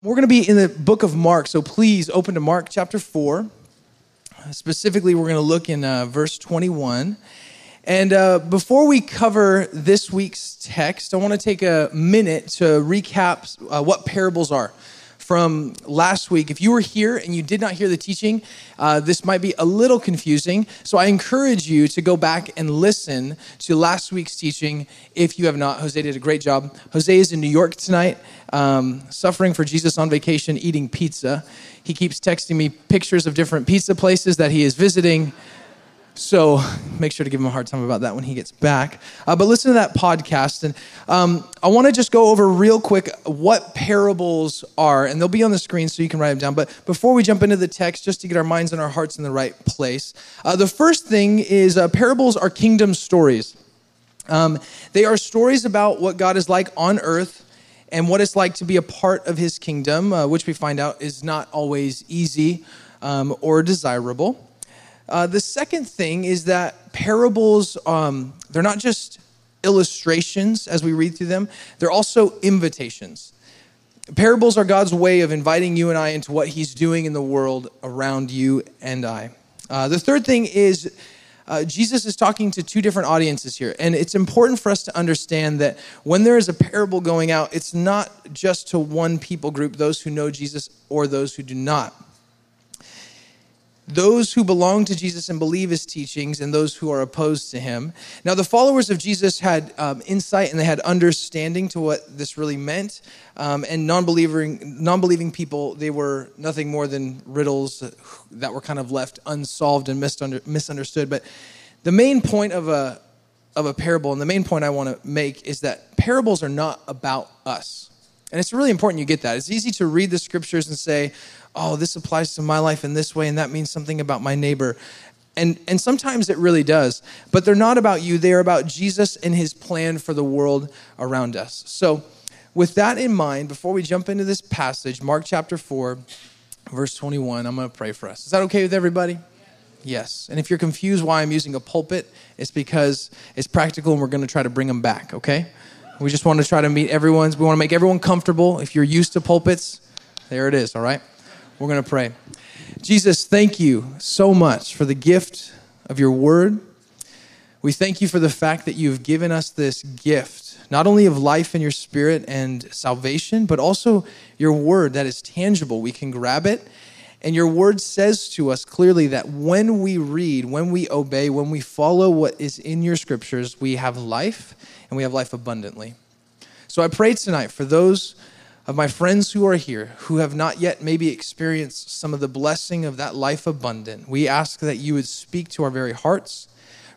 We're going to be in the book of Mark, so please open to Mark chapter 4. Specifically, we're going to look in uh, verse 21. And uh, before we cover this week's text, I want to take a minute to recap uh, what parables are from last week. If you were here and you did not hear the teaching, uh, this might be a little confusing. So I encourage you to go back and listen to last week's teaching if you have not. Jose did a great job. Jose is in New York tonight, um, suffering for Jesus on vacation, eating pizza. He keeps texting me pictures of different pizza places that he is visiting. So make sure to give him a hard time about that when he gets back. Uh, but listen to that podcast. And um, I want to just go over real quick what parables are. And they'll be on the screen so you can write them down. But before we jump into the text, just to get our minds and our hearts in the right place, uh, the first thing is uh, parables are kingdom stories. Um, they are stories about what God is like on earth and what it's like to be a part of his kingdom, uh, which we find out is not always easy um, or desirable. Uh, the second thing is that parables, um, they're not just illustrations as we read through them, they're also invitations. Parables are God's way of inviting you and I into what He's doing in the world around you and I. Uh, the third thing is uh, Jesus is talking to two different audiences here. And it's important for us to understand that when there is a parable going out, it's not just to one people group, those who know Jesus or those who do not those who belong to Jesus and believe his teachings and those who are opposed to him. Now, the followers of Jesus had um, insight and they had understanding to what this really meant. Um, and non-believing, non-believing people, they were nothing more than riddles that were kind of left unsolved and misunderstood. But the main point of a, of a parable, and the main point I want to make, is that parables are not about us. And it's really important you get that. It's easy to read the scriptures and say, oh, this applies to my life in this way, and that means something about my neighbor. And, and sometimes it really does. But they're not about you, they're about Jesus and his plan for the world around us. So, with that in mind, before we jump into this passage, Mark chapter 4, verse 21, I'm going to pray for us. Is that okay with everybody? Yes. And if you're confused why I'm using a pulpit, it's because it's practical and we're going to try to bring them back, okay? We just want to try to meet everyone's, we want to make everyone comfortable. If you're used to pulpits, there it is, all right? We're going to pray. Jesus, thank you so much for the gift of your word. We thank you for the fact that you've given us this gift, not only of life in your spirit and salvation, but also your word that is tangible. We can grab it. And your word says to us clearly that when we read, when we obey, when we follow what is in your scriptures, we have life and we have life abundantly. So I pray tonight for those of my friends who are here who have not yet maybe experienced some of the blessing of that life abundant, we ask that you would speak to our very hearts,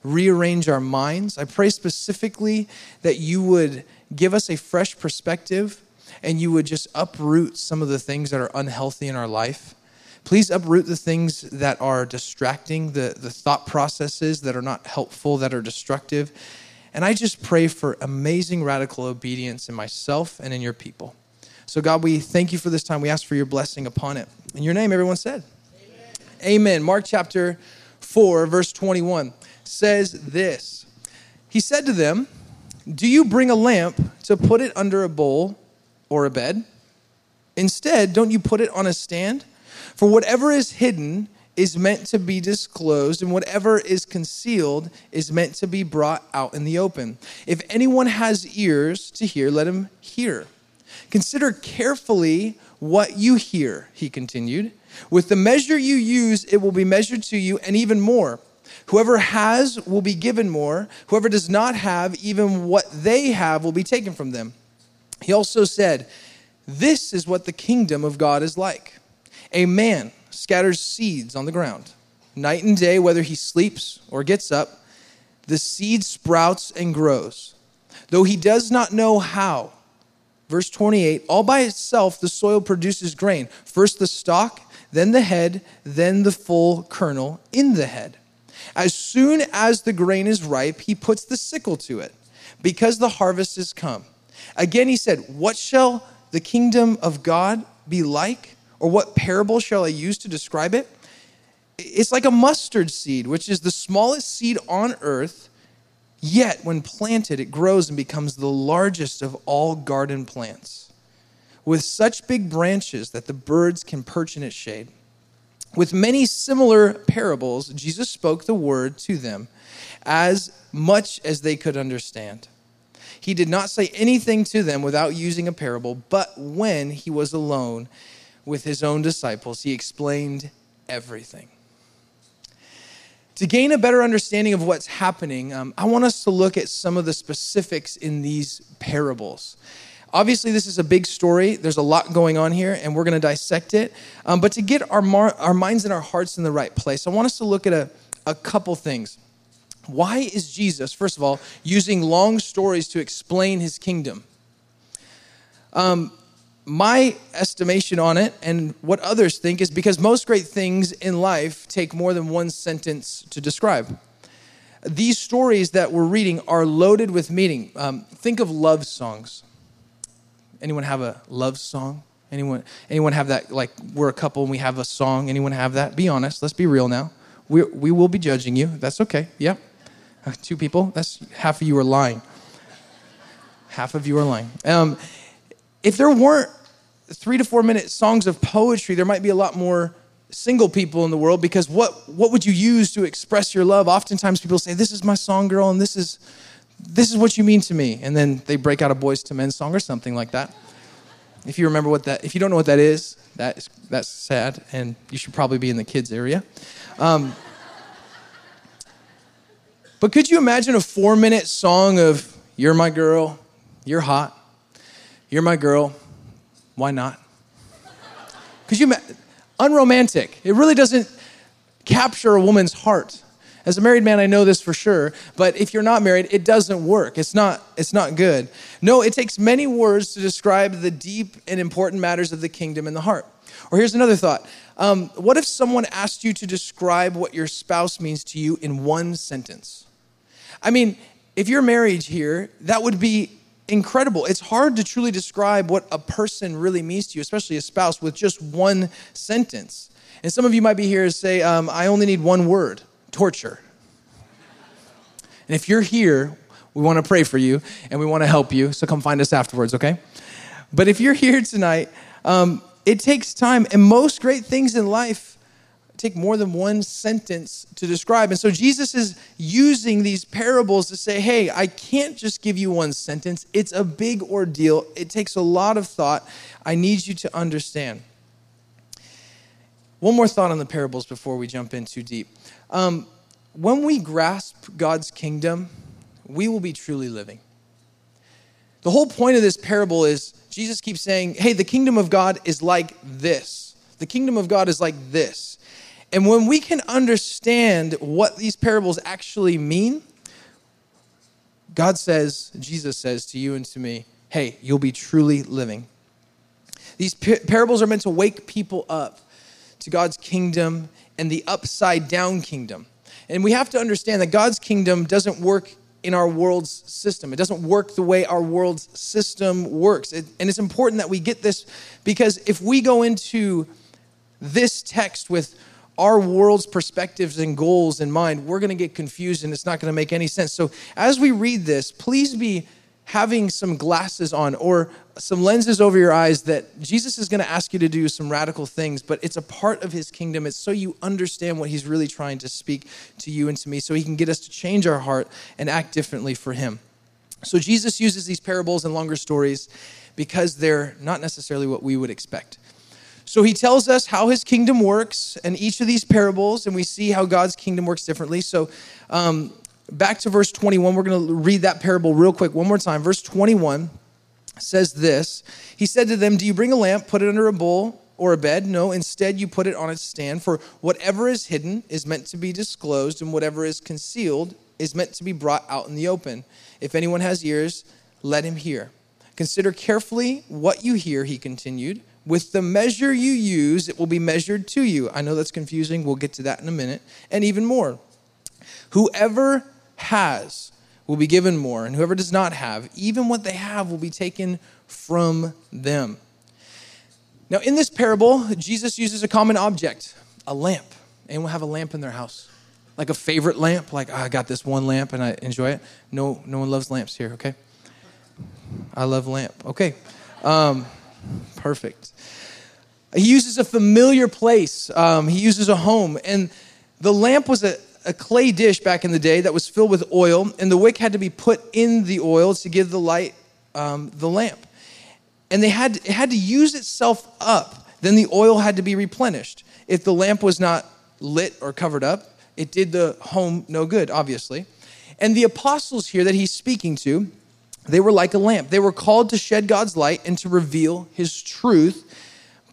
rearrange our minds. I pray specifically that you would give us a fresh perspective and you would just uproot some of the things that are unhealthy in our life. Please uproot the things that are distracting, the, the thought processes that are not helpful, that are destructive. And I just pray for amazing radical obedience in myself and in your people. So, God, we thank you for this time. We ask for your blessing upon it. In your name, everyone said, Amen. Amen. Mark chapter 4, verse 21 says this He said to them, Do you bring a lamp to put it under a bowl or a bed? Instead, don't you put it on a stand? For whatever is hidden is meant to be disclosed, and whatever is concealed is meant to be brought out in the open. If anyone has ears to hear, let him hear. Consider carefully what you hear, he continued. With the measure you use, it will be measured to you, and even more. Whoever has will be given more. Whoever does not have, even what they have will be taken from them. He also said, This is what the kingdom of God is like. A man scatters seeds on the ground. Night and day, whether he sleeps or gets up, the seed sprouts and grows. Though he does not know how, verse 28 all by itself the soil produces grain first the stalk then the head then the full kernel in the head as soon as the grain is ripe he puts the sickle to it because the harvest is come again he said what shall the kingdom of god be like or what parable shall i use to describe it it's like a mustard seed which is the smallest seed on earth Yet, when planted, it grows and becomes the largest of all garden plants. with such big branches that the birds can perch in its shade. With many similar parables, Jesus spoke the word to them as much as they could understand. He did not say anything to them without using a parable, but when he was alone with his own disciples, he explained everything. To gain a better understanding of what's happening, um, I want us to look at some of the specifics in these parables. Obviously, this is a big story. There's a lot going on here, and we're going to dissect it. Um, but to get our, mar- our minds and our hearts in the right place, I want us to look at a, a couple things. Why is Jesus, first of all, using long stories to explain his kingdom? Um, my estimation on it and what others think is because most great things in life take more than one sentence to describe. These stories that we're reading are loaded with meaning. Um, think of love songs. Anyone have a love song? Anyone, anyone have that? Like we're a couple and we have a song. Anyone have that? Be honest. Let's be real now. We, we will be judging you. That's okay. Yep. Uh, two people. That's half of you are lying. Half of you are lying. Um, if there weren't three to four minute songs of poetry, there might be a lot more single people in the world because what, what would you use to express your love? Oftentimes people say, This is my song, girl, and this is, this is what you mean to me. And then they break out a Boyz II Men song or something like that. If you remember what that, if you don't know what that is, that is that's sad, and you should probably be in the kids area. Um, but could you imagine a four minute song of You're my girl, you're hot, you're my girl, why not? Because you? Unromantic. It really doesn't capture a woman's heart. As a married man, I know this for sure, but if you're not married, it doesn't work. It's not, it's not good. No, it takes many words to describe the deep and important matters of the kingdom and the heart. Or here's another thought. Um, what if someone asked you to describe what your spouse means to you in one sentence? I mean, if you're married here, that would be incredible. It's hard to truly describe what a person really means to you, especially a spouse, with just one sentence. And some of you might be here and say, um, I only need one word torture. And if you're here, we want to pray for you and we want to help you. So come find us afterwards, okay? But if you're here tonight, um, it takes time. And most great things in life take more than one sentence to describe. And so Jesus is using these parables to say, hey, I can't just give you one sentence. It's a big ordeal, it takes a lot of thought. I need you to understand. One more thought on the parables before we jump in too deep. Um, when we grasp God's kingdom, we will be truly living. The whole point of this parable is Jesus keeps saying, hey, the kingdom of God is like this. The kingdom of God is like this. And when we can understand what these parables actually mean, God says, Jesus says to you and to me, hey, you'll be truly living. These parables are meant to wake people up to God's kingdom and the upside down kingdom. And we have to understand that God's kingdom doesn't work in our world's system. It doesn't work the way our world's system works. It, and it's important that we get this because if we go into this text with our world's perspectives and goals in mind, we're going to get confused and it's not going to make any sense. So, as we read this, please be having some glasses on or some lenses over your eyes that Jesus is going to ask you to do some radical things, but it's a part of his kingdom. It's so you understand what he's really trying to speak to you and to me, so he can get us to change our heart and act differently for him. So, Jesus uses these parables and longer stories because they're not necessarily what we would expect. So he tells us how his kingdom works and each of these parables, and we see how God's kingdom works differently. So um, back to verse 21, we're going to read that parable real quick one more time. Verse 21 says this He said to them, Do you bring a lamp, put it under a bowl or a bed? No, instead you put it on its stand. For whatever is hidden is meant to be disclosed, and whatever is concealed is meant to be brought out in the open. If anyone has ears, let him hear. Consider carefully what you hear, he continued. With the measure you use, it will be measured to you. I know that's confusing. We'll get to that in a minute. And even more. Whoever has will be given more, and whoever does not have, even what they have will be taken from them. Now, in this parable, Jesus uses a common object, a lamp. Anyone have a lamp in their house? Like a favorite lamp? Like, oh, I got this one lamp and I enjoy it? No, no one loves lamps here, okay? I love lamp. Okay. Um, Perfect. He uses a familiar place, um, he uses a home. And the lamp was a, a clay dish back in the day that was filled with oil, and the wick had to be put in the oil to give the light um, the lamp. And they had, it had to use itself up. Then the oil had to be replenished. If the lamp was not lit or covered up, it did the home no good, obviously. And the apostles here that he's speaking to, they were like a lamp. They were called to shed God's light and to reveal his truth,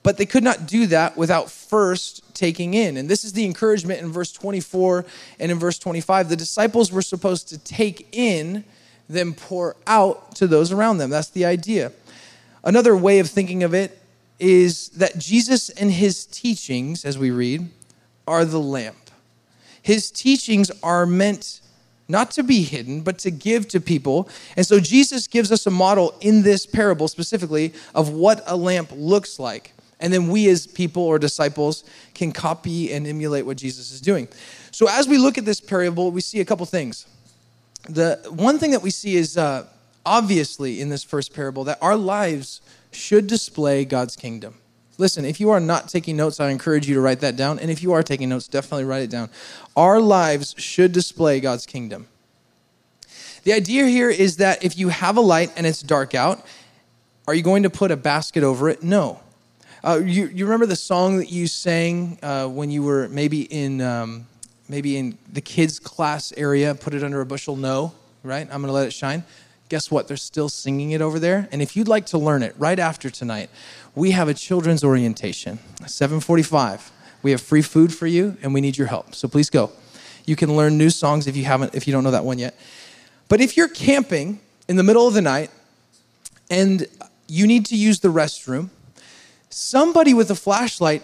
but they could not do that without first taking in. And this is the encouragement in verse 24 and in verse 25. The disciples were supposed to take in, then pour out to those around them. That's the idea. Another way of thinking of it is that Jesus and his teachings, as we read, are the lamp. His teachings are meant not to be hidden, but to give to people. And so Jesus gives us a model in this parable specifically of what a lamp looks like. And then we, as people or disciples, can copy and emulate what Jesus is doing. So, as we look at this parable, we see a couple things. The one thing that we see is uh, obviously in this first parable that our lives should display God's kingdom. Listen, if you are not taking notes, I encourage you to write that down. And if you are taking notes, definitely write it down. Our lives should display God's kingdom. The idea here is that if you have a light and it's dark out, are you going to put a basket over it? No. Uh, you, you remember the song that you sang uh, when you were maybe in um, maybe in the kids class area? Put it under a bushel. No, right? I'm going to let it shine. Guess what? They're still singing it over there. And if you'd like to learn it right after tonight, we have a children's orientation, 745. We have free food for you, and we need your help. So please go. You can learn new songs if you haven't, if you don't know that one yet. But if you're camping in the middle of the night and you need to use the restroom, somebody with a flashlight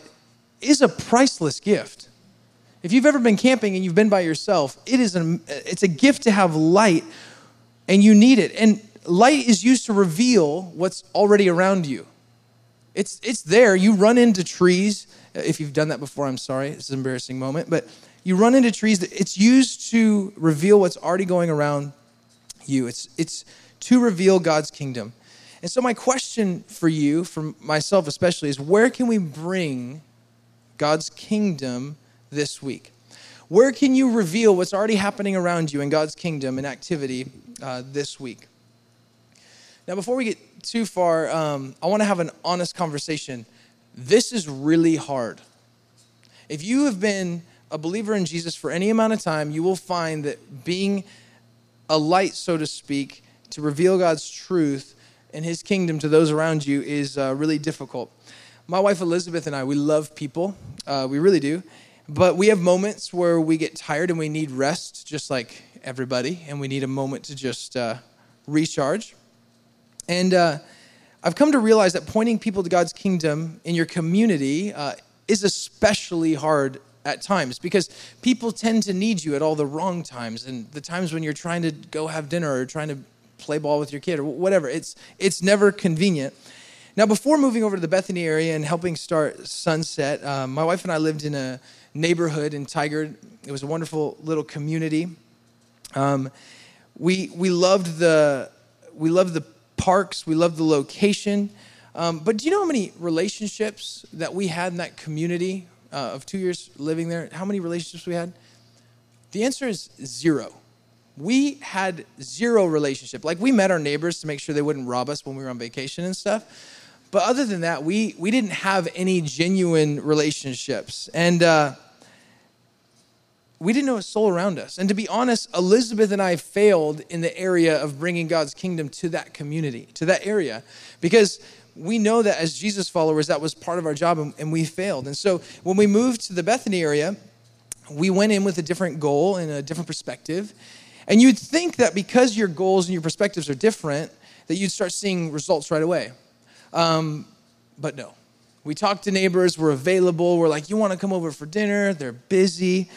is a priceless gift. If you've ever been camping and you've been by yourself, it is an, it's a gift to have light and you need it. And light is used to reveal what's already around you. It's, it's there. You run into trees. Uh, if you've done that before, I'm sorry. It's an embarrassing moment. But you run into trees. It's used to reveal what's already going around you. It's, it's to reveal God's kingdom. And so, my question for you, for myself especially, is where can we bring God's kingdom this week? Where can you reveal what's already happening around you in God's kingdom and activity uh, this week? Now, before we get too far, um, I want to have an honest conversation. This is really hard. If you have been a believer in Jesus for any amount of time, you will find that being a light, so to speak, to reveal God's truth and his kingdom to those around you is uh, really difficult. My wife Elizabeth and I, we love people. Uh, we really do. But we have moments where we get tired and we need rest, just like everybody, and we need a moment to just uh, recharge. And uh, I've come to realize that pointing people to God's kingdom in your community uh, is especially hard at times because people tend to need you at all the wrong times and the times when you're trying to go have dinner or trying to play ball with your kid or whatever. It's it's never convenient. Now before moving over to the bethany area and helping start sunset um, my wife and i lived in a neighborhood in tigard it was a wonderful little community. Um, we we loved the we loved the parks. We loved the location. Um, but do you know how many relationships that we had in that community uh, of two years living there, how many relationships we had? The answer is zero. We had zero relationship. Like we met our neighbors to make sure they wouldn't rob us when we were on vacation and stuff. But other than that, we we didn't have any genuine relationships, and uh, we didn't know a soul around us. And to be honest, Elizabeth and I failed in the area of bringing God's kingdom to that community, to that area, because we know that as Jesus followers, that was part of our job, and, and we failed. And so when we moved to the Bethany area, we went in with a different goal and a different perspective. And you'd think that because your goals and your perspectives are different, that you'd start seeing results right away. Um, but no. We talked to neighbors, we're available. We're like, you want to come over for dinner? They're busy.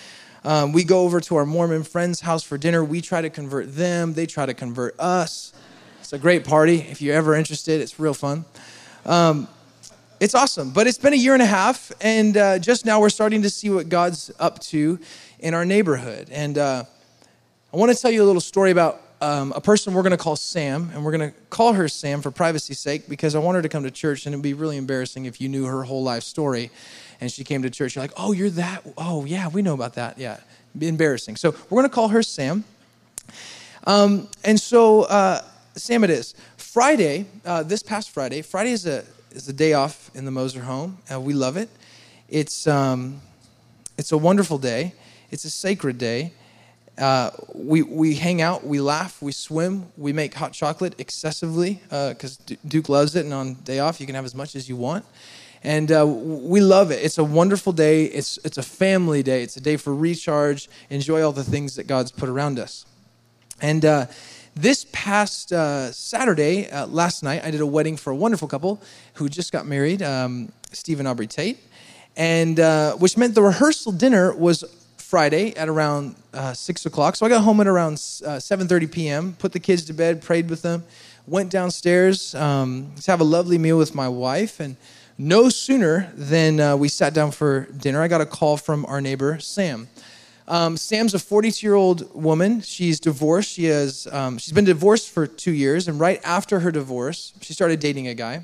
Um, we go over to our Mormon friend's house for dinner. We try to convert them, they try to convert us. It's a great party. If you're ever interested, it's real fun. Um, it's awesome. But it's been a year and a half, and uh, just now we're starting to see what God's up to in our neighborhood. And uh, I want to tell you a little story about um, a person we're going to call Sam, and we're going to call her Sam for privacy's sake because I want her to come to church, and it'd be really embarrassing if you knew her whole life story and she came to church. You're like, oh, you're that? Oh, yeah, we know about that. Yeah, embarrassing. So we're going to call her Sam. Um, and so, uh, Sam, it is. Friday, uh, this past Friday, Friday is a, is a day off in the Moser home. Uh, we love it. It's, um, it's a wonderful day, it's a sacred day. Uh, we, we hang out, we laugh, we swim, we make hot chocolate excessively because uh, Duke loves it, and on day off, you can have as much as you want. And uh, we love it. It's a wonderful day. It's, it's a family day. It's a day for recharge. Enjoy all the things that God's put around us. And uh, this past uh, Saturday, uh, last night, I did a wedding for a wonderful couple who just got married, um, Steve and Aubrey Tate, and uh, which meant the rehearsal dinner was Friday at around uh, six o'clock. So I got home at around uh, seven thirty p.m. Put the kids to bed, prayed with them, went downstairs um, to have a lovely meal with my wife, and no sooner than uh, we sat down for dinner, I got a call from our neighbor Sam. Um, Sam's a 42 year old woman. She's divorced. She has um, she's been divorced for two years, and right after her divorce, she started dating a guy,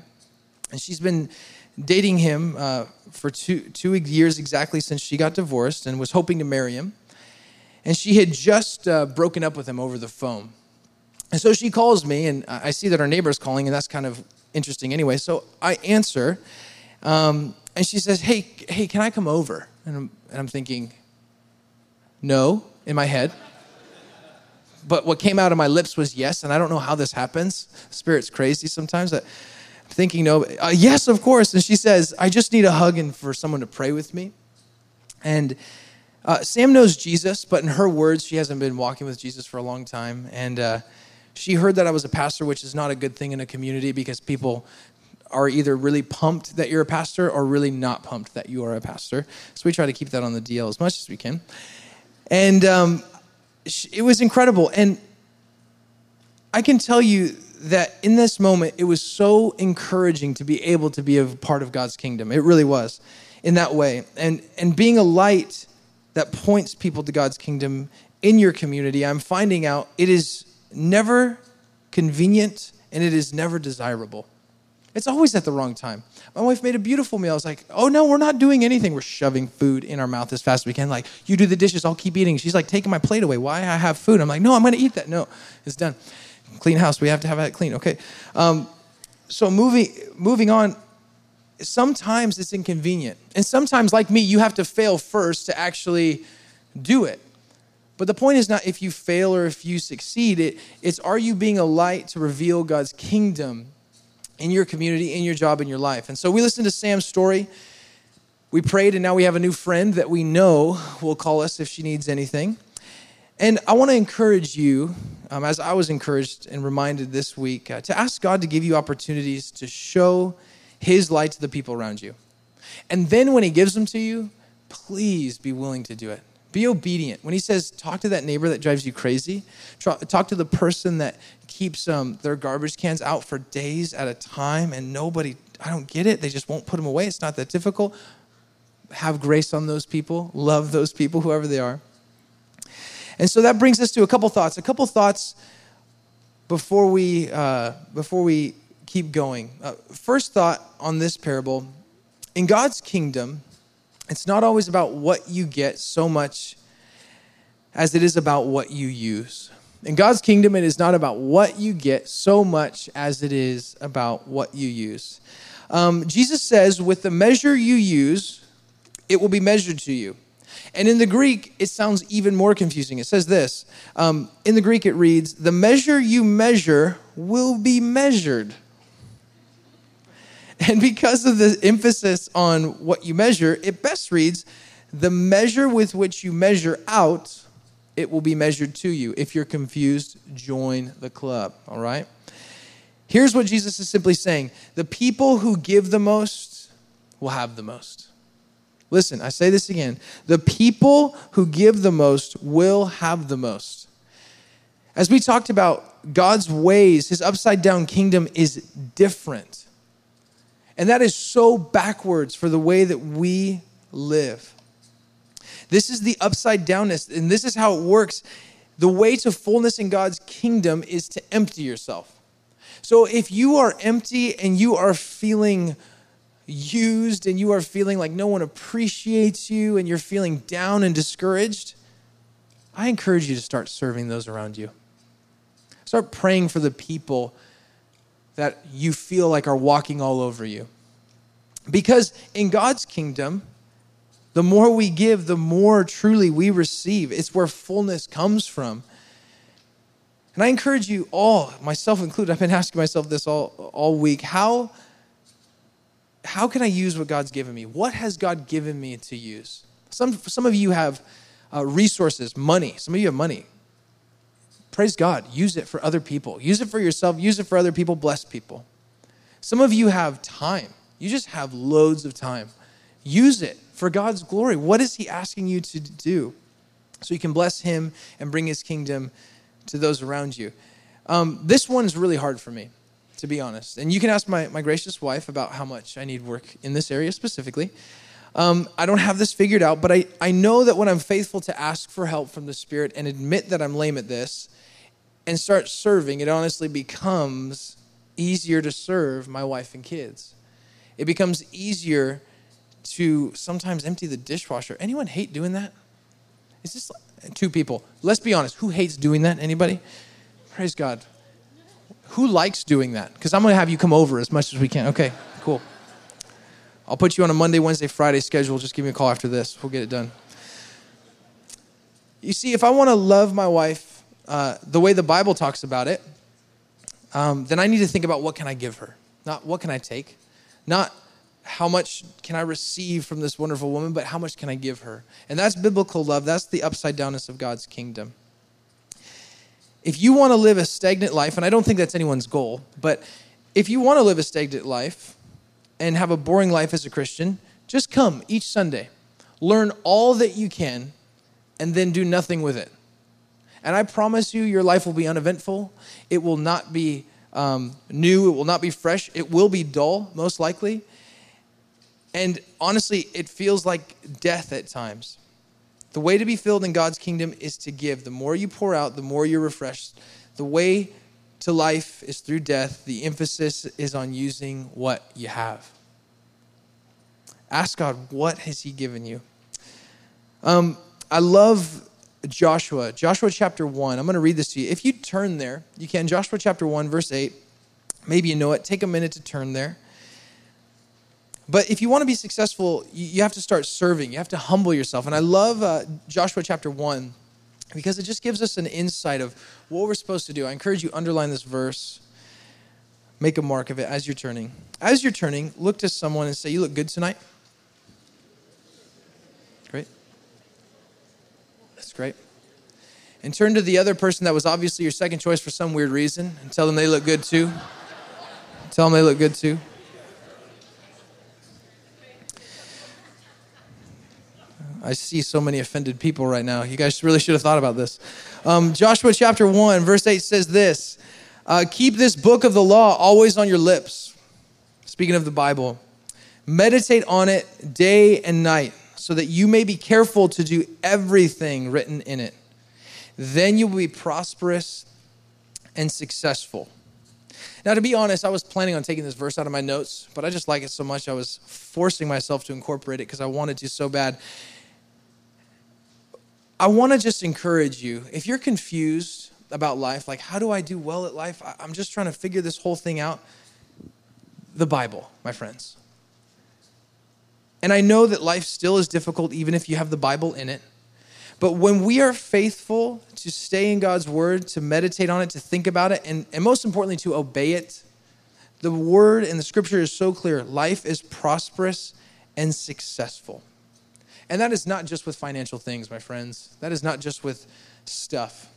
and she's been dating him uh, for two two years exactly since she got divorced, and was hoping to marry him. And she had just uh, broken up with him over the phone. And so she calls me, and I see that our neighbor is calling, and that's kind of interesting anyway. So I answer, um, and she says, "Hey, hey, can I come over?" And I'm, and I'm thinking, no, in my head. But what came out of my lips was yes, and I don't know how this happens. Spirit's crazy sometimes. I'm thinking no, uh, yes, of course. And she says, "I just need a hug and for someone to pray with me." And uh, Sam knows Jesus, but in her words, she hasn't been walking with Jesus for a long time, and uh, she heard that I was a pastor, which is not a good thing in a community because people are either really pumped that you're a pastor or really not pumped that you are a pastor. So we try to keep that on the DL as much as we can. And um, it was incredible. And I can tell you that in this moment, it was so encouraging to be able to be a part of God's kingdom. It really was in that way. And, and being a light that points people to God's kingdom in your community, I'm finding out it is never convenient and it is never desirable. It's always at the wrong time. My wife made a beautiful meal. I was like, oh no, we're not doing anything. We're shoving food in our mouth as fast as we can. Like, you do the dishes, I'll keep eating. She's like, taking my plate away. Why I have food? I'm like, no, I'm gonna eat that. No, it's done. Clean house. We have to have it clean. Okay. Um, so moving moving on. Sometimes it's inconvenient, and sometimes, like me, you have to fail first to actually do it. But the point is not if you fail or if you succeed. It, it's are you being a light to reveal God's kingdom in your community, in your job, in your life. And so we listened to Sam's story. We prayed, and now we have a new friend that we know will call us if she needs anything. And I want to encourage you, um, as I was encouraged and reminded this week, uh, to ask God to give you opportunities to show His light to the people around you. And then when He gives them to you, please be willing to do it. Be obedient. When he says, talk to that neighbor that drives you crazy, talk to the person that keeps um, their garbage cans out for days at a time and nobody, I don't get it. They just won't put them away. It's not that difficult. Have grace on those people, love those people, whoever they are. And so that brings us to a couple thoughts. A couple thoughts before we, uh, before we keep going. Uh, first thought on this parable in God's kingdom, it's not always about what you get so much as it is about what you use. In God's kingdom, it is not about what you get so much as it is about what you use. Um, Jesus says, with the measure you use, it will be measured to you. And in the Greek, it sounds even more confusing. It says this um, in the Greek, it reads, The measure you measure will be measured. And because of the emphasis on what you measure, it best reads the measure with which you measure out, it will be measured to you. If you're confused, join the club, all right? Here's what Jesus is simply saying the people who give the most will have the most. Listen, I say this again. The people who give the most will have the most. As we talked about, God's ways, his upside down kingdom is different. And that is so backwards for the way that we live. This is the upside downness, and this is how it works. the way to fullness in God's kingdom is to empty yourself. So if you are empty and you are feeling used and you are feeling like no one appreciates you and you're feeling down and discouraged, I encourage you to start serving those around you. Start praying for the people that you feel like are walking all over you. Because in God's kingdom, the more we give, the more truly we receive. It's where fullness comes from. And I encourage you all, myself included, I've been asking myself this all, all week how, how can I use what God's given me? What has God given me to use? Some, some of you have uh, resources, money. Some of you have money. Praise God. Use it for other people. Use it for yourself. Use it for other people. Bless people. Some of you have time. You just have loads of time. Use it for God's glory. What is He asking you to do? So you can bless Him and bring His kingdom to those around you. Um, this one is really hard for me, to be honest. And you can ask my, my gracious wife about how much I need work in this area specifically. Um, I don't have this figured out, but I, I know that when I'm faithful to ask for help from the Spirit and admit that I'm lame at this and start serving, it honestly becomes easier to serve my wife and kids. It becomes easier to sometimes empty the dishwasher. Anyone hate doing that? Is this two people? Let's be honest. Who hates doing that? Anybody? Praise God. Who likes doing that? Because I'm going to have you come over as much as we can. Okay, cool. I'll put you on a Monday, Wednesday, Friday schedule. Just give me a call after this. We'll get it done. You see, if I want to love my wife uh, the way the Bible talks about it, um, then I need to think about what can I give her, not what can I take, not how much can I receive from this wonderful woman, but how much can I give her? And that's biblical love. That's the upside downness of God's kingdom. If you want to live a stagnant life, and I don't think that's anyone's goal, but if you want to live a stagnant life and have a boring life as a Christian, just come each Sunday, learn all that you can, and then do nothing with it. And I promise you, your life will be uneventful. It will not be um, new. It will not be fresh. It will be dull, most likely and honestly, it feels like death at times. The way to be filled in God's kingdom is to give. The more you pour out, the more you're refreshed. The way to life is through death. The emphasis is on using what you have. Ask God, what has He given you? Um, I love Joshua, Joshua chapter 1. I'm going to read this to you. If you turn there, you can. Joshua chapter 1, verse 8. Maybe you know it. Take a minute to turn there. But if you want to be successful, you have to start serving. You have to humble yourself. And I love uh, Joshua chapter 1 because it just gives us an insight of what we're supposed to do. I encourage you underline this verse. Make a mark of it as you're turning. As you're turning, look to someone and say, "You look good tonight." Great. That's great. And turn to the other person that was obviously your second choice for some weird reason and tell them they look good too. tell them they look good too. I see so many offended people right now. You guys really should have thought about this. Um, Joshua chapter 1, verse 8 says this uh, Keep this book of the law always on your lips. Speaking of the Bible, meditate on it day and night so that you may be careful to do everything written in it. Then you will be prosperous and successful. Now, to be honest, I was planning on taking this verse out of my notes, but I just like it so much I was forcing myself to incorporate it because I wanted to so bad. I want to just encourage you if you're confused about life, like, how do I do well at life? I'm just trying to figure this whole thing out. The Bible, my friends. And I know that life still is difficult, even if you have the Bible in it. But when we are faithful to stay in God's word, to meditate on it, to think about it, and, and most importantly, to obey it, the word and the scripture is so clear life is prosperous and successful. And that is not just with financial things, my friends. That is not just with stuff.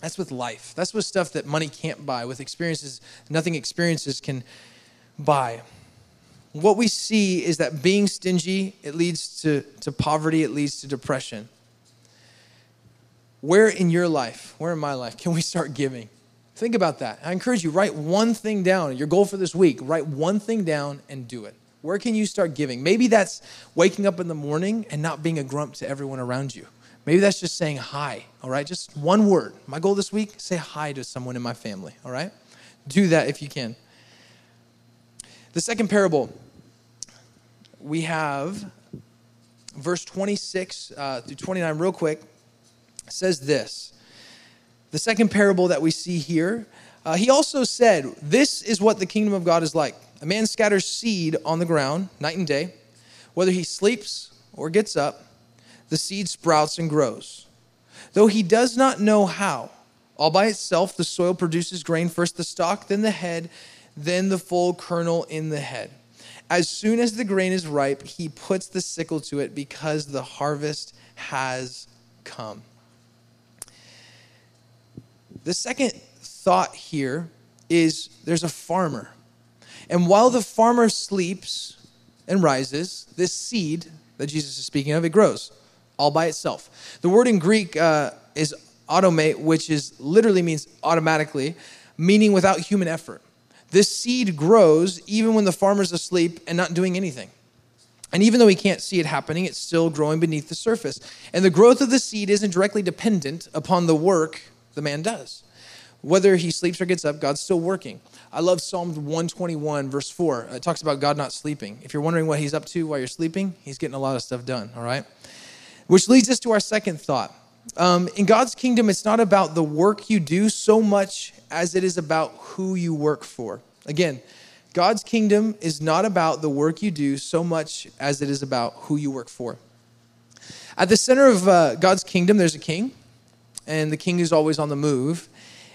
That's with life. That's with stuff that money can't buy, with experiences, nothing experiences can buy. What we see is that being stingy, it leads to, to poverty, it leads to depression. Where in your life, where in my life, can we start giving? Think about that. I encourage you, write one thing down. Your goal for this week, write one thing down and do it. Where can you start giving? Maybe that's waking up in the morning and not being a grump to everyone around you. Maybe that's just saying hi, all right? Just one word. My goal this week say hi to someone in my family, all right? Do that if you can. The second parable, we have verse 26 uh, through 29, real quick, says this. The second parable that we see here, uh, he also said, This is what the kingdom of God is like. A man scatters seed on the ground night and day. Whether he sleeps or gets up, the seed sprouts and grows. Though he does not know how, all by itself the soil produces grain, first the stalk, then the head, then the full kernel in the head. As soon as the grain is ripe, he puts the sickle to it because the harvest has come. The second thought here is there's a farmer. And while the farmer sleeps and rises, this seed that Jesus is speaking of, it grows all by itself. The word in Greek uh, is automate, which is literally means automatically, meaning without human effort. This seed grows even when the farmer's asleep and not doing anything. And even though he can't see it happening, it's still growing beneath the surface. And the growth of the seed isn't directly dependent upon the work the man does. Whether he sleeps or gets up, God's still working. I love Psalm 121, verse 4. It talks about God not sleeping. If you're wondering what he's up to while you're sleeping, he's getting a lot of stuff done, all right? Which leads us to our second thought. Um, in God's kingdom, it's not about the work you do so much as it is about who you work for. Again, God's kingdom is not about the work you do so much as it is about who you work for. At the center of uh, God's kingdom, there's a king, and the king is always on the move,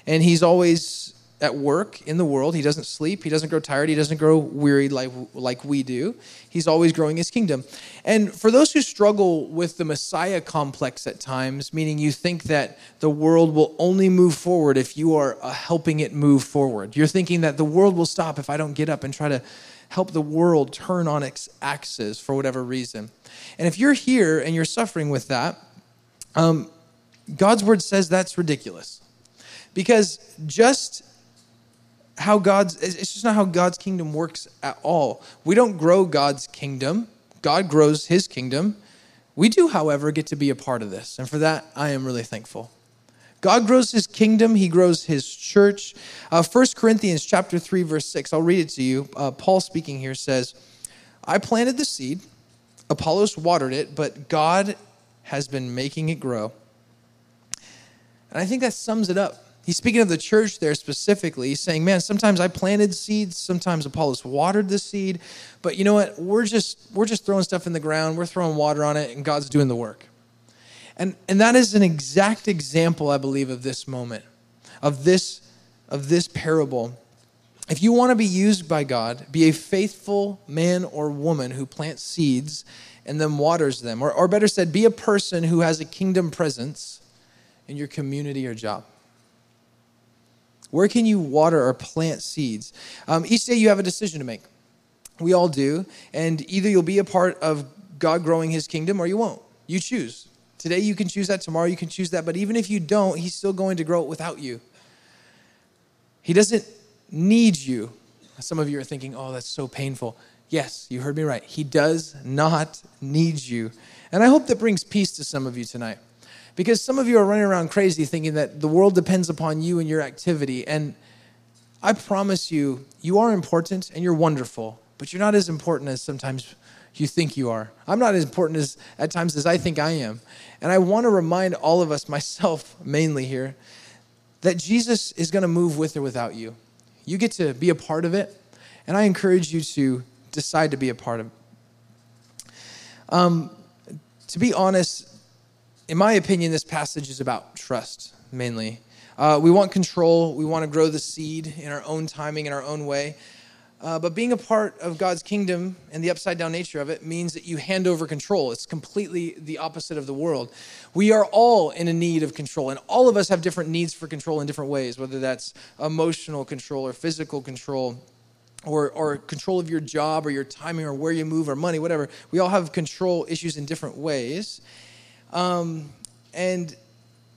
and he's always at work in the world. He doesn't sleep. He doesn't grow tired. He doesn't grow weary like, like we do. He's always growing his kingdom. And for those who struggle with the Messiah complex at times, meaning you think that the world will only move forward if you are uh, helping it move forward, you're thinking that the world will stop if I don't get up and try to help the world turn on its axis for whatever reason. And if you're here and you're suffering with that, um, God's word says that's ridiculous. Because just how God's it's just not how God's kingdom works at all. We don't grow God's kingdom. God grows his kingdom. We do, however, get to be a part of this. And for that, I am really thankful. God grows his kingdom, he grows his church. Uh, 1 Corinthians chapter 3, verse 6, I'll read it to you. Uh, Paul speaking here says, I planted the seed, Apollos watered it, but God has been making it grow. And I think that sums it up. He's speaking of the church there specifically. He's saying, man, sometimes I planted seeds, sometimes Apollos watered the seed, but you know what? We're just we're just throwing stuff in the ground, we're throwing water on it, and God's doing the work. And and that is an exact example, I believe, of this moment, of this of this parable. If you want to be used by God, be a faithful man or woman who plants seeds and then waters them. Or, or better said, be a person who has a kingdom presence in your community or job. Where can you water or plant seeds? Um, each day you have a decision to make. We all do. And either you'll be a part of God growing his kingdom or you won't. You choose. Today you can choose that, tomorrow you can choose that. But even if you don't, he's still going to grow it without you. He doesn't need you. Some of you are thinking, oh, that's so painful. Yes, you heard me right. He does not need you. And I hope that brings peace to some of you tonight. Because some of you are running around crazy thinking that the world depends upon you and your activity. And I promise you, you are important and you're wonderful, but you're not as important as sometimes you think you are. I'm not as important as at times as I think I am. And I want to remind all of us, myself mainly here, that Jesus is going to move with or without you. You get to be a part of it, and I encourage you to decide to be a part of it. Um, to be honest, in my opinion, this passage is about trust mainly. Uh, we want control. We want to grow the seed in our own timing, in our own way. Uh, but being a part of God's kingdom and the upside down nature of it means that you hand over control. It's completely the opposite of the world. We are all in a need of control, and all of us have different needs for control in different ways, whether that's emotional control or physical control. Or, or control of your job or your timing or where you move or money, whatever. We all have control issues in different ways. Um, and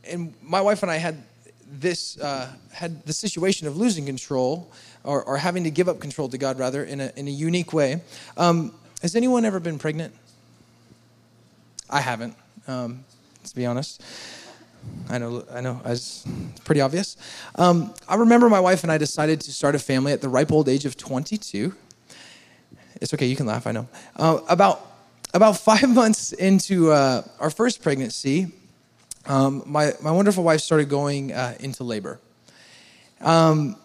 and my wife and I had this uh, had the situation of losing control or, or, having to give up control to God rather in a in a unique way. Um, has anyone ever been pregnant? I haven't. Um, to be honest. I know, I know, it's pretty obvious. Um, I remember my wife and I decided to start a family at the ripe old age of 22. It's okay, you can laugh, I know. Uh, about, about five months into uh, our first pregnancy, um, my, my wonderful wife started going uh, into labor. Um,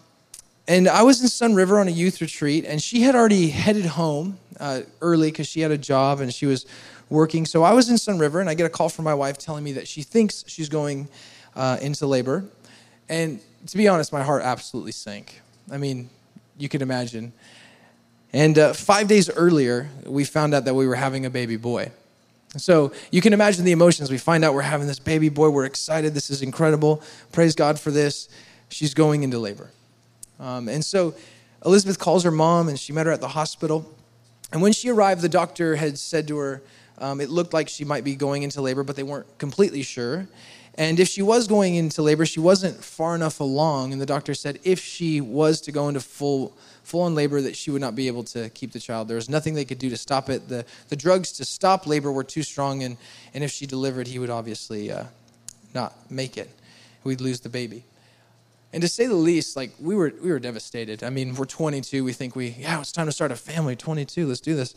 and I was in Sunriver on a youth retreat, and she had already headed home uh, early because she had a job and she was working. So I was in Sunriver, and I get a call from my wife telling me that she thinks she's going uh, into labor. And to be honest, my heart absolutely sank. I mean, you can imagine. And uh, five days earlier, we found out that we were having a baby boy. So you can imagine the emotions. We find out we're having this baby boy. We're excited. This is incredible. Praise God for this. She's going into labor. Um, and so Elizabeth calls her mom, and she met her at the hospital. And when she arrived, the doctor had said to her, um, it looked like she might be going into labor, but they weren't completely sure. And if she was going into labor, she wasn't far enough along. And the doctor said if she was to go into full full on labor, that she would not be able to keep the child. There was nothing they could do to stop it. The the drugs to stop labor were too strong, and and if she delivered, he would obviously uh, not make it. We'd lose the baby. And to say the least, like we were we were devastated. I mean, we're 22. We think we yeah, it's time to start a family. 22. Let's do this.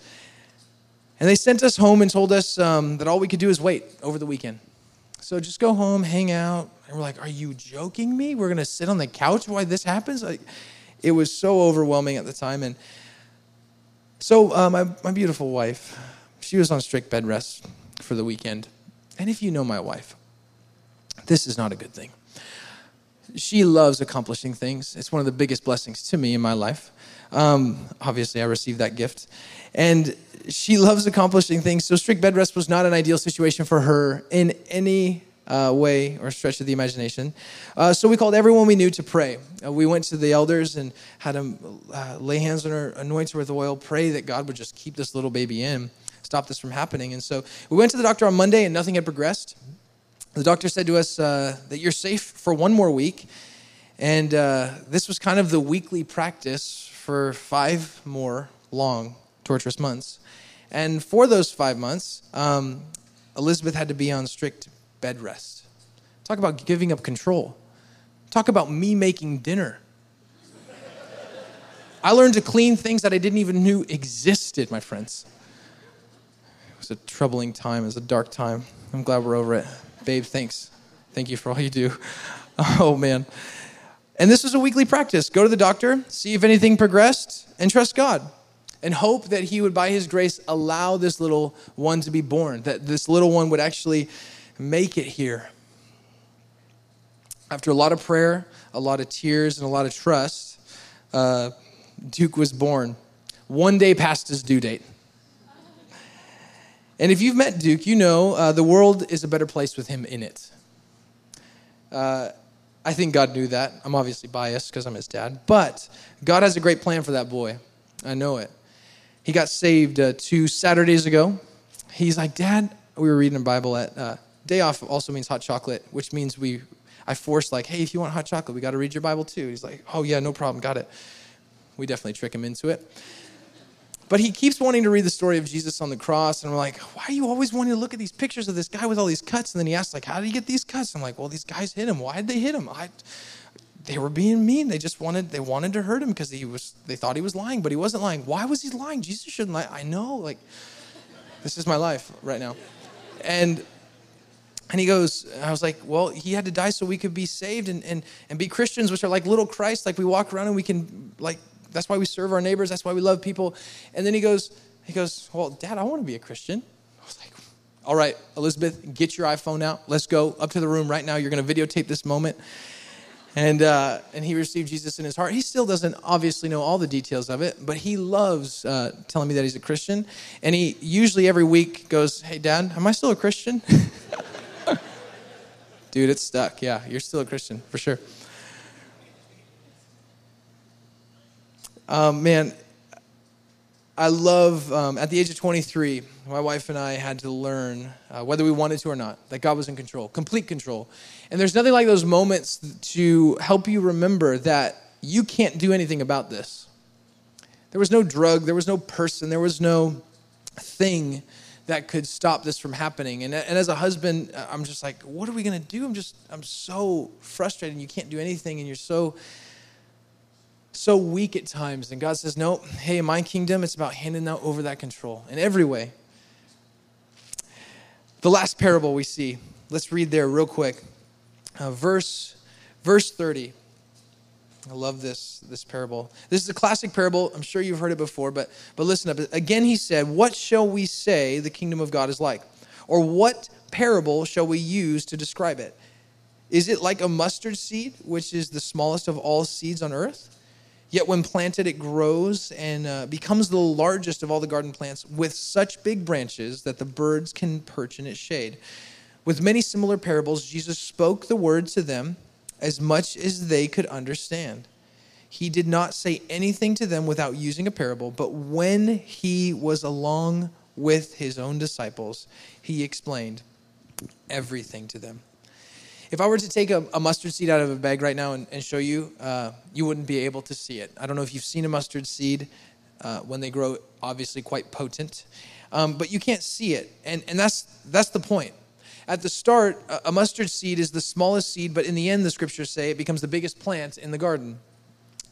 And they sent us home and told us um, that all we could do is wait over the weekend. So just go home, hang out. And we're like, are you joking me? We're gonna sit on the couch while this happens? Like, it was so overwhelming at the time. And so uh, my my beautiful wife, she was on strict bed rest for the weekend. And if you know my wife, this is not a good thing she loves accomplishing things. It's one of the biggest blessings to me in my life. Um, obviously, I received that gift. And she loves accomplishing things. So, strict bed rest was not an ideal situation for her in any uh, way or stretch of the imagination. Uh, so, we called everyone we knew to pray. Uh, we went to the elders and had them uh, lay hands on her, anoint her with oil, pray that God would just keep this little baby in, stop this from happening. And so, we went to the doctor on Monday and nothing had progressed the doctor said to us uh, that you're safe for one more week. And uh, this was kind of the weekly practice for five more long, torturous months. And for those five months, um, Elizabeth had to be on strict bed rest. Talk about giving up control. Talk about me making dinner. I learned to clean things that I didn't even knew existed, my friends. It was a troubling time, it was a dark time. I'm glad we're over it. Babe, thanks. Thank you for all you do. Oh, man. And this was a weekly practice. Go to the doctor, see if anything progressed, and trust God. And hope that He would, by His grace, allow this little one to be born, that this little one would actually make it here. After a lot of prayer, a lot of tears, and a lot of trust, uh, Duke was born. One day past his due date. And if you've met Duke, you know uh, the world is a better place with him in it. Uh, I think God knew that. I'm obviously biased because I'm his dad. But God has a great plan for that boy. I know it. He got saved uh, two Saturdays ago. He's like, Dad, we were reading the Bible at uh, day off also means hot chocolate, which means we, I force like, hey, if you want hot chocolate, we got to read your Bible too. He's like, oh yeah, no problem, got it. We definitely trick him into it. But he keeps wanting to read the story of Jesus on the cross, and we're like, why are you always wanting to look at these pictures of this guy with all these cuts? And then he asks, like, how did he get these cuts? I'm like, well, these guys hit him. Why did they hit him? I, they were being mean. They just wanted they wanted to hurt him because he was they thought he was lying, but he wasn't lying. Why was he lying? Jesus shouldn't lie. I know, like, this is my life right now, and. And he goes, I was like, well, he had to die so we could be saved and, and, and be Christians, which are like little Christ. Like we walk around and we can like that's why we serve our neighbors. That's why we love people. And then he goes, he goes, well, Dad, I want to be a Christian. I was like, all right, Elizabeth, get your iPhone out. Let's go up to the room right now. You're going to videotape this moment. And, uh, and he received Jesus in his heart. He still doesn't obviously know all the details of it, but he loves uh, telling me that he's a Christian. And he usually every week goes, Hey, Dad, am I still a Christian? Dude, it's stuck. Yeah, you're still a Christian for sure. Um, man, I love, um, at the age of 23, my wife and I had to learn, uh, whether we wanted to or not, that God was in control, complete control. And there's nothing like those moments to help you remember that you can't do anything about this. There was no drug, there was no person, there was no thing that could stop this from happening. And, and as a husband, I'm just like, what are we going to do? I'm just, I'm so frustrated. You can't do anything. And you're so, so weak at times. And God says, no, hey, in my kingdom, it's about handing out over that control in every way. The last parable we see, let's read there real quick. Uh, verse, verse 30. I love this, this parable. This is a classic parable. I'm sure you've heard it before, but, but listen up. Again, he said, What shall we say the kingdom of God is like? Or what parable shall we use to describe it? Is it like a mustard seed, which is the smallest of all seeds on earth? Yet when planted, it grows and uh, becomes the largest of all the garden plants with such big branches that the birds can perch in its shade. With many similar parables, Jesus spoke the word to them as much as they could understand. He did not say anything to them without using a parable, but when he was along with his own disciples, he explained everything to them. If I were to take a, a mustard seed out of a bag right now and, and show you, uh, you wouldn't be able to see it. I don't know if you've seen a mustard seed uh, when they grow, obviously quite potent, um, but you can't see it. And, and that's, that's the point at the start, a mustard seed is the smallest seed, but in the end, the scriptures say it becomes the biggest plant in the garden.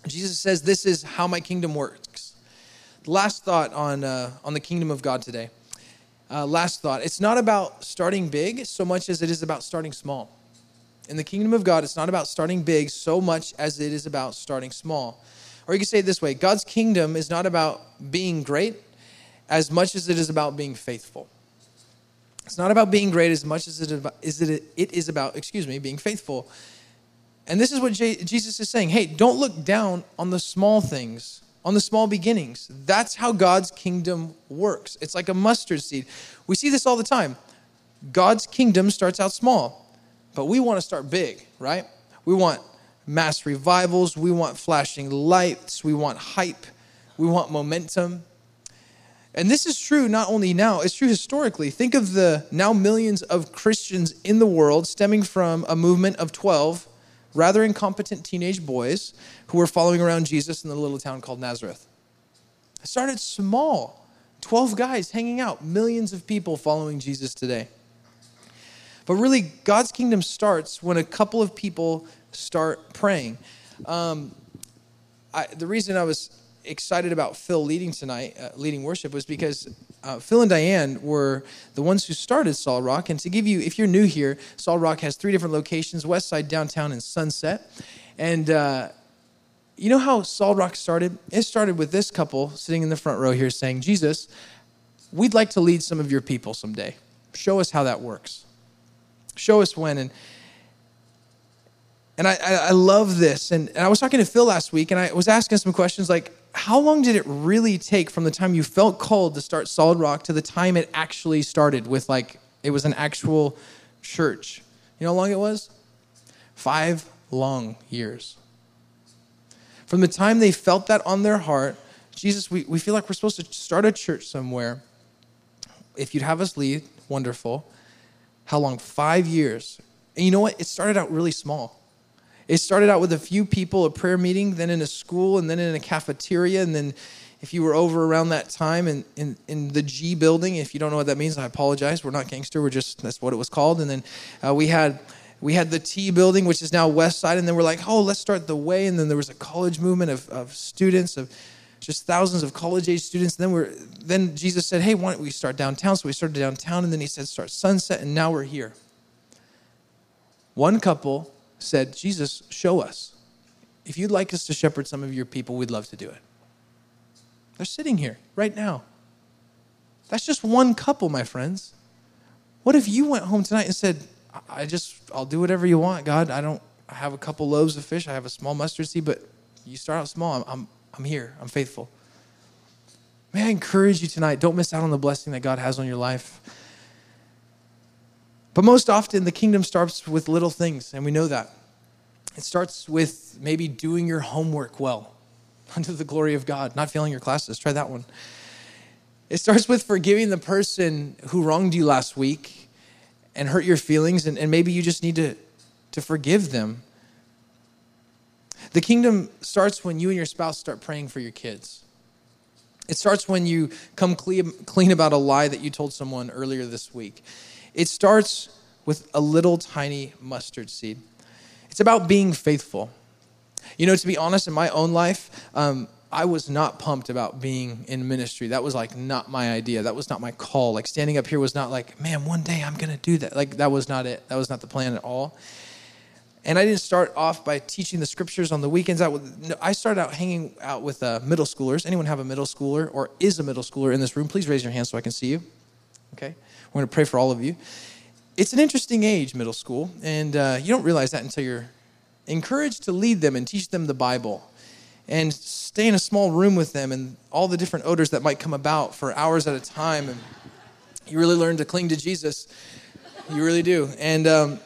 Jesus says, This is how my kingdom works. Last thought on, uh, on the kingdom of God today. Uh, last thought. It's not about starting big so much as it is about starting small. In the kingdom of God, it's not about starting big so much as it is about starting small. Or you can say it this way God's kingdom is not about being great as much as it is about being faithful. It's not about being great as much as it is, it, it is about, excuse me, being faithful. And this is what Jesus is saying. Hey, don't look down on the small things, on the small beginnings. That's how God's kingdom works. It's like a mustard seed. We see this all the time. God's kingdom starts out small, but we want to start big, right? We want mass revivals, we want flashing lights, we want hype, we want momentum. And this is true not only now, it's true historically. Think of the now millions of Christians in the world stemming from a movement of 12 rather incompetent teenage boys who were following around Jesus in the little town called Nazareth. It started small 12 guys hanging out, millions of people following Jesus today. But really, God's kingdom starts when a couple of people start praying. Um, I, the reason I was excited about Phil leading tonight, uh, leading worship, was because uh, Phil and Diane were the ones who started Solid Rock. And to give you, if you're new here, Solid Rock has three different locations West Side, Downtown, and Sunset. And uh, you know how Solid Rock started? It started with this couple sitting in the front row here saying, Jesus, we'd like to lead some of your people someday. Show us how that works. Show us when. And and I, I, love this. And, and I was talking to Phil last week, and I was asking some questions like, how long did it really take from the time you felt called to start Solid Rock to the time it actually started with like it was an actual church? You know how long it was? Five long years. From the time they felt that on their heart, Jesus, we, we feel like we're supposed to start a church somewhere. If you'd have us lead, wonderful. How long? Five years. And you know what? It started out really small. It started out with a few people, a prayer meeting, then in a school, and then in a cafeteria. And then, if you were over around that time in, in, in the G building, if you don't know what that means, I apologize. We're not gangster, we're just, that's what it was called. And then uh, we had we had the T building, which is now West Side, and then we're like, oh, let's start the way. And then there was a college movement of, of students, of just thousands of college age students. And then we're then Jesus said, hey, why don't we start downtown? So we started downtown, and then he said, start Sunset, and now we're here. One couple said, Jesus, show us. If you'd like us to shepherd some of your people, we'd love to do it. They're sitting here right now. That's just one couple, my friends. What if you went home tonight and said, I just, I'll do whatever you want, God. I don't, I have a couple loaves of fish. I have a small mustard seed, but you start out small. I'm, I'm, I'm here. I'm faithful. May I encourage you tonight, don't miss out on the blessing that God has on your life. But most often, the kingdom starts with little things, and we know that. It starts with maybe doing your homework well unto the glory of God, not failing your classes. Try that one. It starts with forgiving the person who wronged you last week and hurt your feelings, and, and maybe you just need to, to forgive them. The kingdom starts when you and your spouse start praying for your kids. It starts when you come clean about a lie that you told someone earlier this week. It starts with a little tiny mustard seed. It's about being faithful. You know, to be honest, in my own life, um, I was not pumped about being in ministry. That was like not my idea. That was not my call. Like standing up here was not like, man, one day I'm going to do that. Like that was not it. That was not the plan at all. And I didn't start off by teaching the scriptures on the weekends. I, I started out hanging out with uh, middle schoolers. Anyone have a middle schooler or is a middle schooler in this room? Please raise your hand so I can see you. Okay? We're going to pray for all of you. It's an interesting age, middle school, and uh, you don't realize that until you're encouraged to lead them and teach them the Bible and stay in a small room with them and all the different odors that might come about for hours at a time. And you really learn to cling to Jesus. You really do. And um,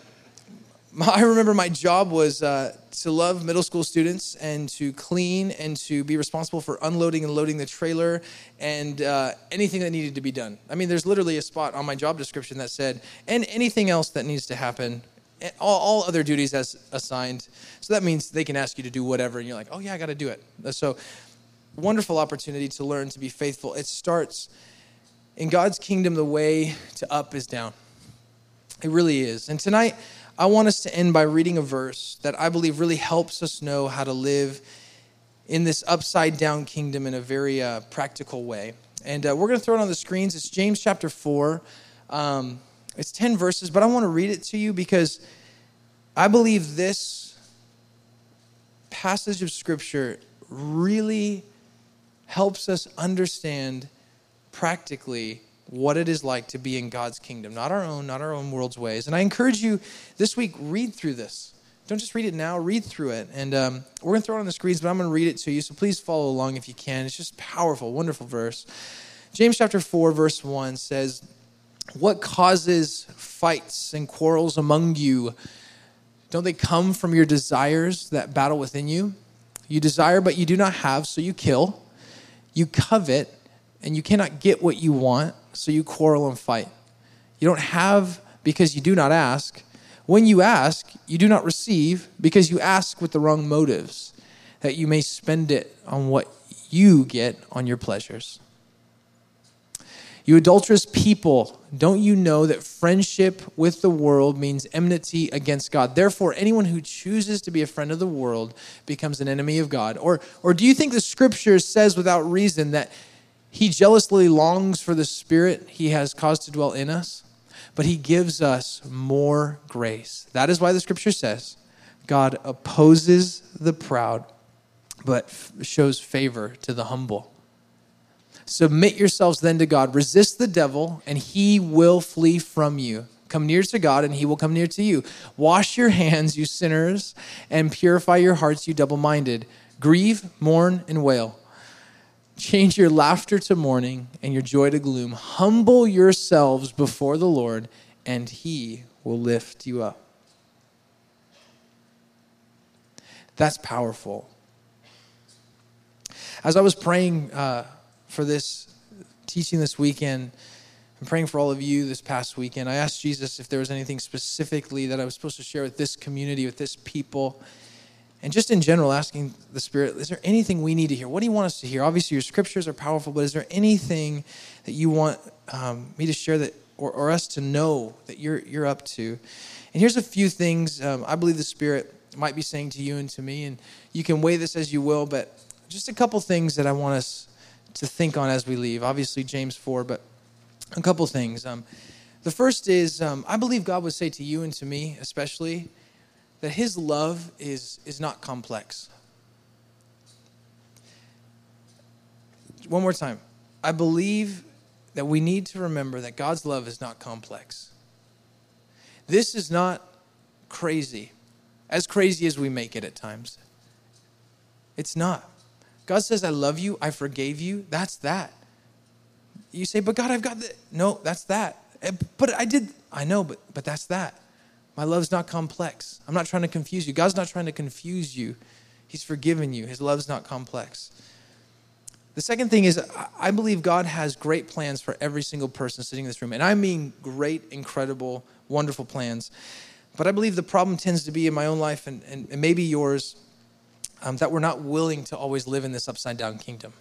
I remember my job was uh, to love middle school students and to clean and to be responsible for unloading and loading the trailer and uh, anything that needed to be done. I mean, there's literally a spot on my job description that said, and anything else that needs to happen, eh, all, all other duties as assigned. So that means they can ask you to do whatever, and you're like, oh, yeah, I got to do it. So, wonderful opportunity to learn to be faithful. It starts in God's kingdom, the way to up is down. It really is. And tonight, I want us to end by reading a verse that I believe really helps us know how to live in this upside down kingdom in a very uh, practical way. And uh, we're going to throw it on the screens. It's James chapter 4. Um, it's 10 verses, but I want to read it to you because I believe this passage of scripture really helps us understand practically what it is like to be in God's kingdom, not our own, not our own world's ways. And I encourage you this week, read through this. Don't just read it now, read through it. And um, we're going to throw it on the screens, but I'm going to read it to you. So please follow along if you can. It's just powerful, wonderful verse. James chapter 4, verse 1 says, What causes fights and quarrels among you? Don't they come from your desires that battle within you? You desire, but you do not have, so you kill. You covet, and you cannot get what you want so you quarrel and fight. You don't have because you do not ask. When you ask, you do not receive because you ask with the wrong motives, that you may spend it on what you get on your pleasures. You adulterous people, don't you know that friendship with the world means enmity against God? Therefore, anyone who chooses to be a friend of the world becomes an enemy of God. Or, or do you think the scripture says without reason that he jealously longs for the Spirit he has caused to dwell in us, but He gives us more grace. That is why the scripture says God opposes the proud, but shows favor to the humble. Submit yourselves then to God. Resist the devil, and he will flee from you. Come near to God, and he will come near to you. Wash your hands, you sinners, and purify your hearts, you double minded. Grieve, mourn, and wail. Change your laughter to mourning and your joy to gloom. Humble yourselves before the Lord, and he will lift you up. That's powerful. As I was praying uh, for this teaching this weekend, I'm praying for all of you this past weekend. I asked Jesus if there was anything specifically that I was supposed to share with this community, with this people and just in general, asking the Spirit, is there anything we need to hear? What do you want us to hear? Obviously, your scriptures are powerful, but is there anything that you want um, me to share that, or, or, us to know that you're, you're up to? And here's a few things um, I believe the Spirit might be saying to you and to me, and you can weigh this as you will, but just a couple things that I want us to think on as we leave. Obviously, James 4, but a couple things. Um, the first is um, I believe God would say to you and to me, especially, that his love is, is not complex. One more time. I believe that we need to remember that God's love is not complex. This is not crazy, as crazy as we make it at times. It's not. God says, I love you, I forgave you. That's that. You say, but God, I've got the. No, that's that. Eh, but I did. I know, but, but that's that. My love's not complex. I'm not trying to confuse you. God's not trying to confuse you. He's forgiven you. His love's not complex. The second thing is, I believe God has great plans for every single person sitting in this room. And I mean great, incredible, wonderful plans. But I believe the problem tends to be in my own life and, and, and maybe yours um, that we're not willing to always live in this upside down kingdom.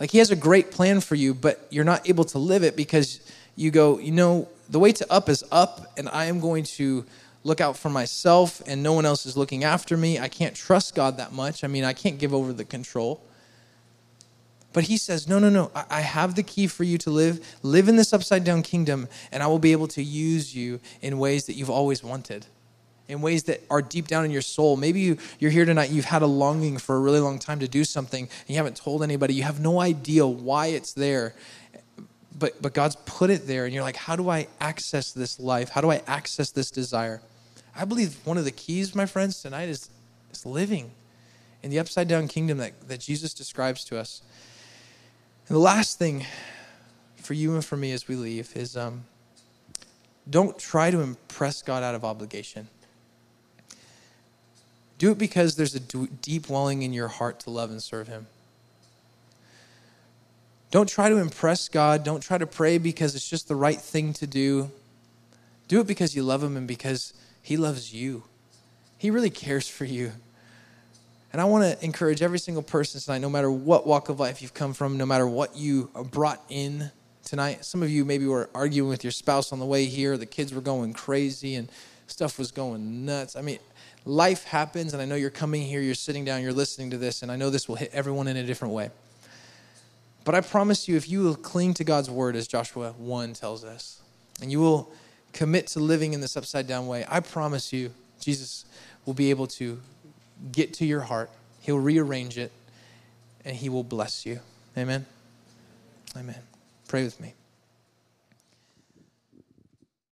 Like he has a great plan for you, but you're not able to live it because you go, you know, the way to up is up, and I am going to look out for myself, and no one else is looking after me. I can't trust God that much. I mean, I can't give over the control. But he says, No, no, no. I have the key for you to live. Live in this upside down kingdom, and I will be able to use you in ways that you've always wanted, in ways that are deep down in your soul. Maybe you, you're here tonight, you've had a longing for a really long time to do something, and you haven't told anybody. You have no idea why it's there. But, but God's put it there, and you're like, How do I access this life? How do I access this desire? I believe one of the keys, my friends, tonight is, is living in the upside down kingdom that, that Jesus describes to us. And the last thing for you and for me as we leave is um, don't try to impress God out of obligation. Do it because there's a deep welling in your heart to love and serve Him. Don't try to impress God. Don't try to pray because it's just the right thing to do. Do it because you love Him and because He loves you. He really cares for you. And I want to encourage every single person tonight, no matter what walk of life you've come from, no matter what you are brought in tonight. Some of you maybe were arguing with your spouse on the way here, the kids were going crazy and stuff was going nuts. I mean, life happens, and I know you're coming here, you're sitting down, you're listening to this, and I know this will hit everyone in a different way. But I promise you, if you will cling to God's word, as Joshua 1 tells us, and you will commit to living in this upside down way, I promise you, Jesus will be able to get to your heart. He'll rearrange it and He will bless you. Amen. Amen. Pray with me.